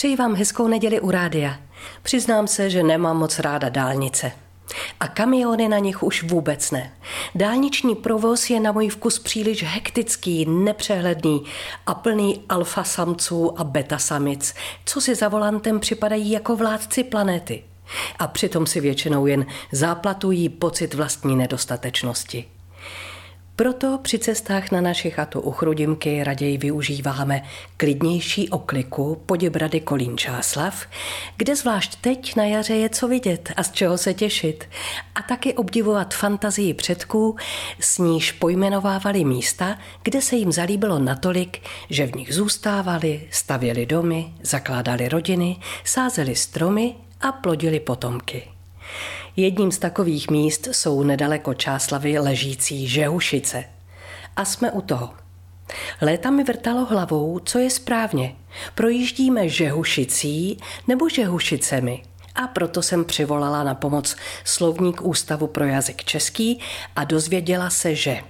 Přeji vám hezkou neděli u rádia. Přiznám se, že nemám moc ráda dálnice. A kamiony na nich už vůbec ne. Dálniční provoz je na můj vkus příliš hektický, nepřehledný a plný alfa samců a beta samic, co si za volantem připadají jako vládci planety. A přitom si většinou jen záplatují pocit vlastní nedostatečnosti. Proto při cestách na naši chatu u Chrudimky raději využíváme klidnější okliku Poděbrady Kolín Čáslav, kde zvlášť teď na jaře je co vidět a z čeho se těšit a taky obdivovat fantazii předků, s níž pojmenovávali místa, kde se jim zalíbilo natolik, že v nich zůstávali, stavěli domy, zakládali rodiny, sázeli stromy a plodili potomky. Jedním z takových míst jsou nedaleko Čáslavy ležící Žehušice. A jsme u toho. Léta mi vrtalo hlavou, co je správně. Projíždíme Žehušicí nebo Žehušicemi. A proto jsem přivolala na pomoc slovník Ústavu pro jazyk český a dozvěděla se, že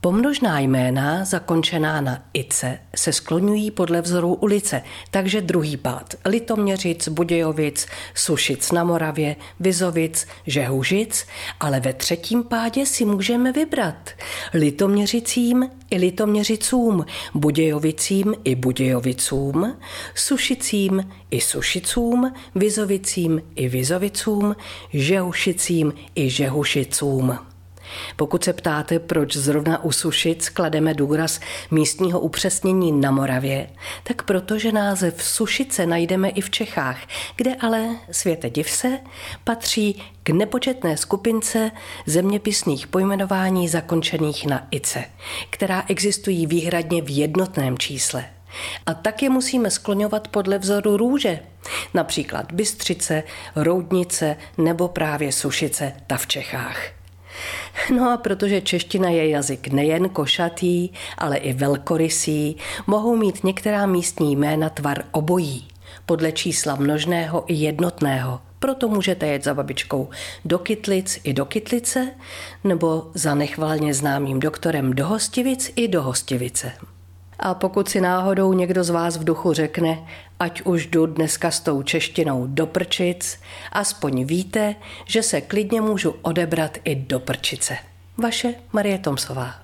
Pomnožná jména, zakončená na ice, se skloňují podle vzoru ulice, takže druhý pád Litoměřic, Budějovic, Sušic na Moravě, Vizovic, Žehužic, ale ve třetím pádě si můžeme vybrat Litoměřicím i Litoměřicům, Budějovicím i Budějovicům, Sušicím i Sušicům, Vizovicím i Vizovicům, Žehušicím i Žehušicům. Pokud se ptáte, proč zrovna u Sušic klademe důraz místního upřesnění na Moravě, tak protože název Sušice najdeme i v Čechách, kde ale, světe div se, patří k nepočetné skupince zeměpisných pojmenování zakončených na ice, která existují výhradně v jednotném čísle. A tak je musíme skloňovat podle vzoru růže, například Bystřice, Roudnice nebo právě Sušice, ta v Čechách. No a protože čeština je jazyk nejen košatý, ale i velkorysý, mohou mít některá místní jména tvar obojí, podle čísla množného i jednotného. Proto můžete jet za babičkou do Kytlic i do Kytlice, nebo za nechvalně známým doktorem do Hostivic i do Hostivice. A pokud si náhodou někdo z vás v duchu řekne, ať už jdu dneska s tou češtinou do prčic, aspoň víte, že se klidně můžu odebrat i do prčice. Vaše Marie Tomsová.